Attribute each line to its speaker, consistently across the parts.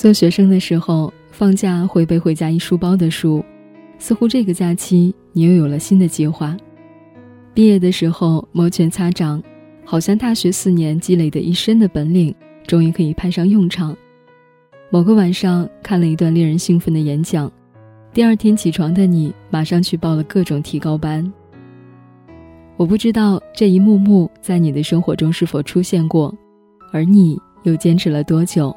Speaker 1: 做学生的时候，放假会背回家一书包的书，似乎这个假期你又有了新的计划。毕业的时候摩拳擦掌，好像大学四年积累的一身的本领，终于可以派上用场。某个晚上看了一段令人兴奋的演讲，第二天起床的你马上去报了各种提高班。我不知道这一幕幕在你的生活中是否出现过，而你又坚持了多久？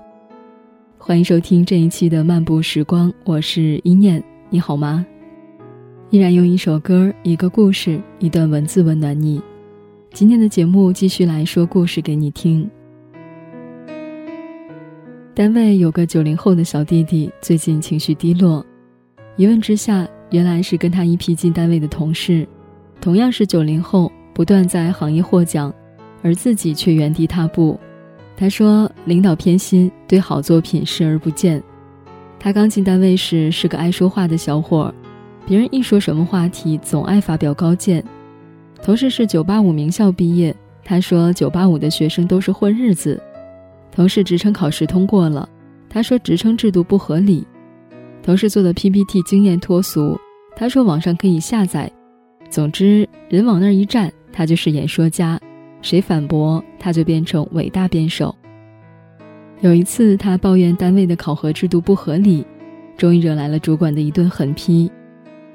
Speaker 1: 欢迎收听这一期的漫步时光，我是一念，你好吗？依然用一首歌、一个故事、一段文字温暖你。今天的节目继续来说故事给你听。单位有个九零后的小弟弟，最近情绪低落。一问之下，原来是跟他一批进单位的同事，同样是九零后，不断在行业获奖，而自己却原地踏步。他说：“领导偏心，对好作品视而不见。他刚进单位时是个爱说话的小伙，别人一说什么话题，总爱发表高见。同事是985名校毕业，他说985的学生都是混日子。同事职称考试通过了，他说职称制度不合理。同事做的 PPT 经验脱俗，他说网上可以下载。总之，人往那儿一站，他就是演说家。”谁反驳，他就变成伟大辩手。有一次，他抱怨单位的考核制度不合理，终于惹来了主管的一顿狠批：“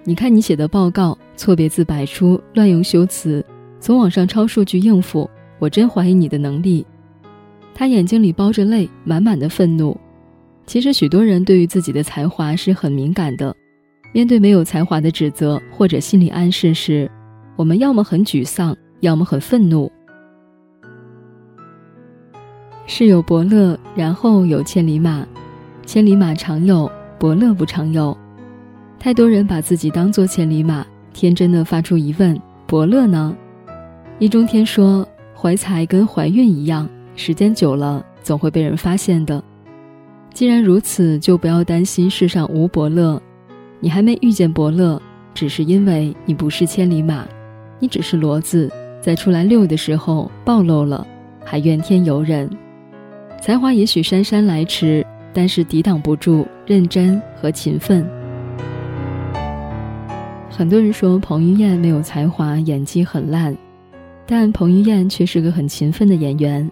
Speaker 1: 你看你写的报告，错别字百出，乱用修辞，从网上抄数据应付，我真怀疑你的能力。”他眼睛里包着泪，满满的愤怒。其实，许多人对于自己的才华是很敏感的，面对没有才华的指责或者心理暗示时，我们要么很沮丧，要么很愤怒。世有伯乐，然后有千里马，千里马常有，伯乐不常有。太多人把自己当做千里马，天真的发出疑问：伯乐呢？易中天说，怀才跟怀孕一样，时间久了总会被人发现的。既然如此，就不要担心世上无伯乐。你还没遇见伯乐，只是因为你不是千里马，你只是骡子，在出来遛的时候暴露了，还怨天尤人。才华也许姗姗来迟，但是抵挡不住认真和勤奋。很多人说彭于晏没有才华，演技很烂，但彭于晏却是个很勤奋的演员。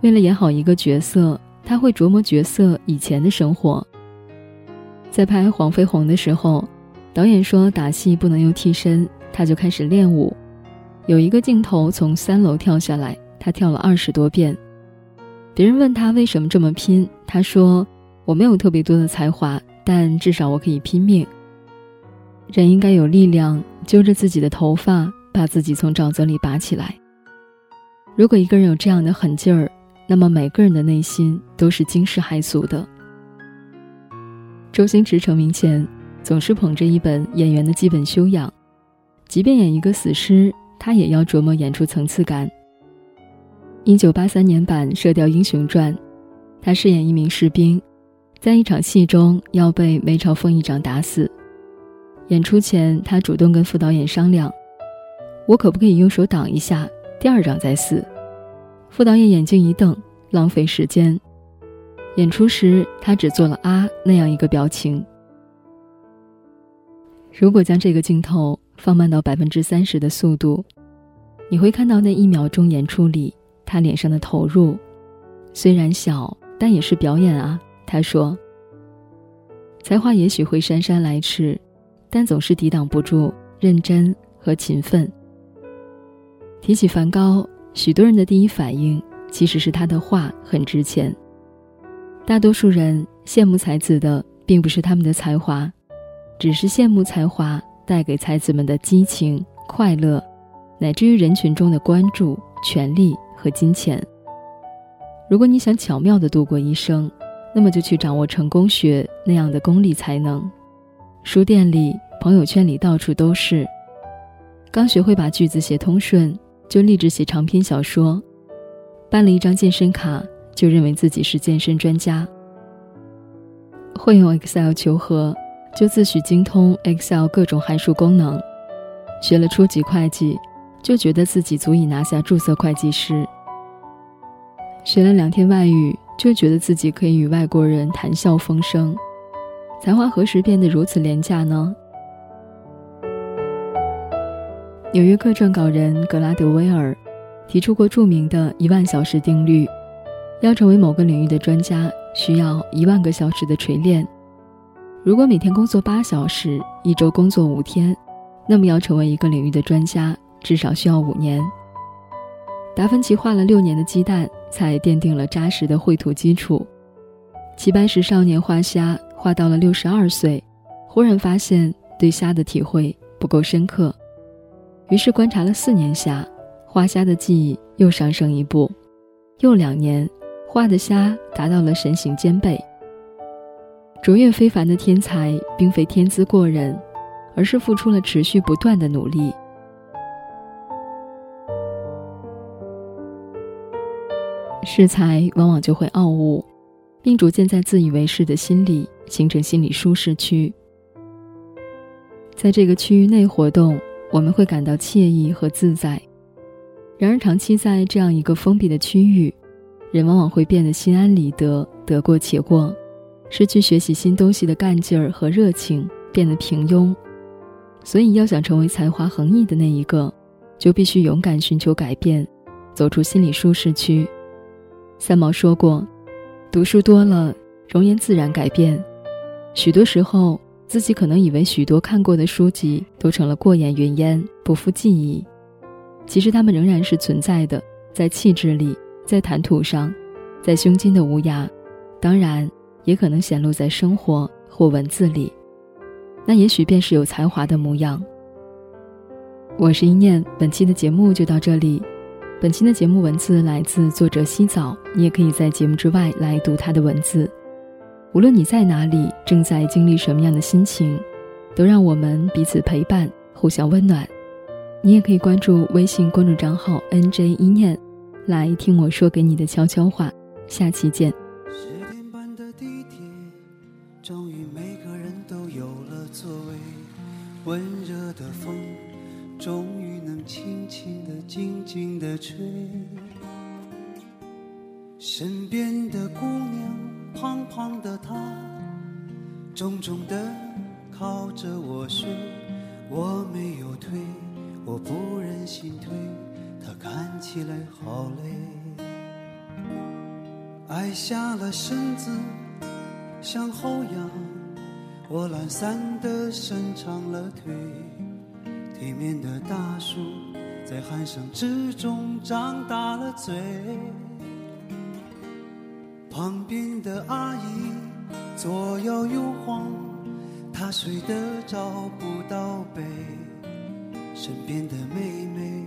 Speaker 1: 为了演好一个角色，他会琢磨角色以前的生活。在拍《黄飞鸿》的时候，导演说打戏不能用替身，他就开始练武。有一个镜头从三楼跳下来，他跳了二十多遍。别人问他为什么这么拼，他说：“我没有特别多的才华，但至少我可以拼命。人应该有力量，揪着自己的头发，把自己从沼泽里拔起来。如果一个人有这样的狠劲儿，那么每个人的内心都是惊世骇俗的。”周星驰成名前，总是捧着一本演员的基本修养，即便演一个死尸，他也要琢磨演出层次感。一九八三年版《射雕英雄传》，他饰演一名士兵，在一场戏中要被梅超风一掌打死。演出前，他主动跟副导演商量：“我可不可以用手挡一下，第二掌再死？”副导演眼睛一瞪，浪费时间。演出时，他只做了啊那样一个表情。如果将这个镜头放慢到百分之三十的速度，你会看到那一秒钟演出里。他脸上的投入，虽然小，但也是表演啊。他说：“才华也许会姗姗来迟，但总是抵挡不住认真和勤奋。”提起梵高，许多人的第一反应其实是他的画很值钱。大多数人羡慕才子的，并不是他们的才华，只是羡慕才华带给才子们的激情、快乐，乃至于人群中的关注、权力。和金钱。如果你想巧妙的度过一生，那么就去掌握成功学那样的功利才能。书店里、朋友圈里到处都是。刚学会把句子写通顺，就立志写长篇小说。办了一张健身卡，就认为自己是健身专家。会用 Excel 求和，就自诩精通 Excel 各种函数功能。学了初级会计。就觉得自己足以拿下注册会计师。学了两天外语，就觉得自己可以与外国人谈笑风生。才华何时变得如此廉价呢？纽约客撰稿人格拉德威尔提出过著名的一万小时定律：要成为某个领域的专家，需要一万个小时的锤炼。如果每天工作八小时，一周工作五天，那么要成为一个领域的专家，至少需要五年。达芬奇画了六年的鸡蛋，才奠定了扎实的绘图基础。齐白石少年画虾。画到了六十二岁，忽然发现对虾的体会不够深刻，于是观察了四年虾，画虾的技艺又上升一步，又两年，画的虾达到了神形兼备。卓越非凡的天才，并非天资过人，而是付出了持续不断的努力。恃才往往就会傲物。并逐渐在自以为是的心里形成心理舒适区，在这个区域内活动，我们会感到惬意和自在。然而，长期在这样一个封闭的区域，人往往会变得心安理得，得过且过，失去学习新东西的干劲儿和热情，变得平庸。所以，要想成为才华横溢的那一个，就必须勇敢寻求改变，走出心理舒适区。三毛说过。读书多了，容颜自然改变。许多时候，自己可能以为许多看过的书籍都成了过眼云烟，不复记忆。其实，它们仍然是存在的，在气质里，在谈吐上，在胸襟的无涯，当然，也可能显露在生活或文字里。那也许便是有才华的模样。我是一念，本期的节目就到这里。本期的节目文字来自作者西藻，你也可以在节目之外来读他的文字。无论你在哪里，正在经历什么样的心情，都让我们彼此陪伴，互相温暖。你也可以关注微信公众账号 N J 一念，来听我说给你的悄悄话。下期见。
Speaker 2: 静静地吹。身边的姑娘，胖胖的她，重重地靠着我睡。我没有推，我不忍心推，她看起来好累。矮下了身子，向后仰，我懒散地伸长了腿。体面的大叔在鼾声之中张大了嘴，旁边的阿姨左摇右晃，她睡得找不到北。身边的妹妹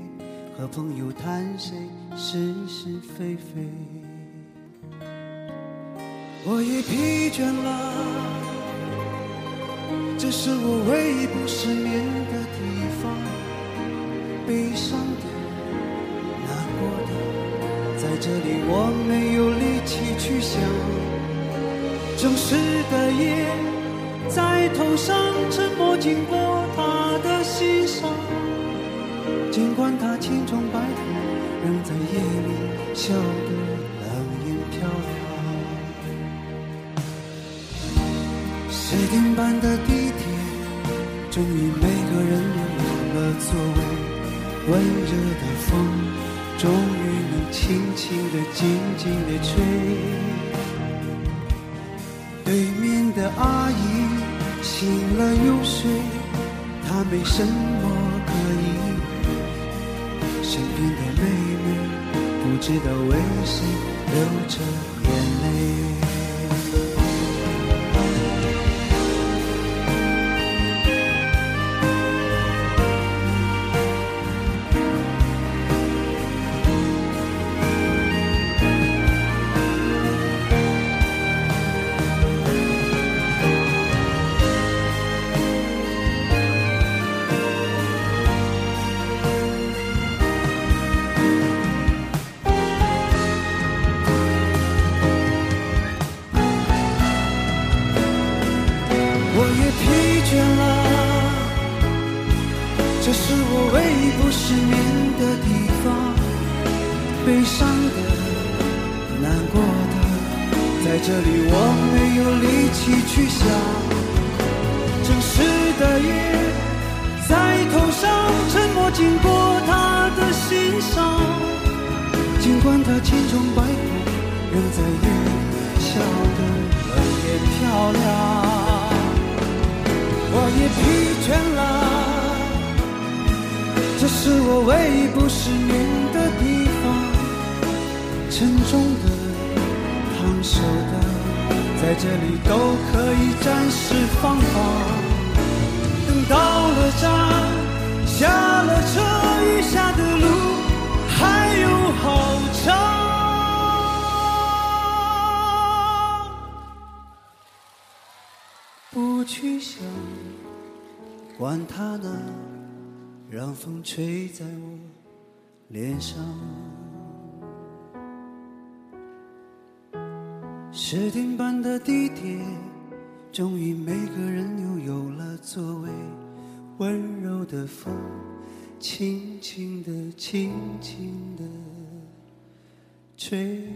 Speaker 2: 和朋友谈谁是是非非，我也疲倦了，这是我唯一不失眠的。悲伤的、难过的，在这里我没有力气去想。正式的夜在头上沉默经过他的心上，尽管他千疮百孔，仍在夜里笑得冷艳漂亮。十点半的地铁，终于每个人都有了座位。温热的风，终于能轻轻地、静静地吹。对面的阿姨醒了又睡，她没什么可以。身边的妹妹不知道为谁流着眼泪。悲伤的、难过的，在这里我没有力气去想。真实的夜在头上，沉默经过他的心上。尽管他千疮百孔，仍在夜笑得冷艳漂亮。我也疲倦了。这是我唯一不失眠的，沉重的、烫手的，在这里都可以暂时放放。等到了站，下了车，余下的路还有好长。不去想，管他呢。让风吹在我脸上，十点半的地铁，终于每个人又有了座位。温柔的风，轻轻地，轻轻地吹。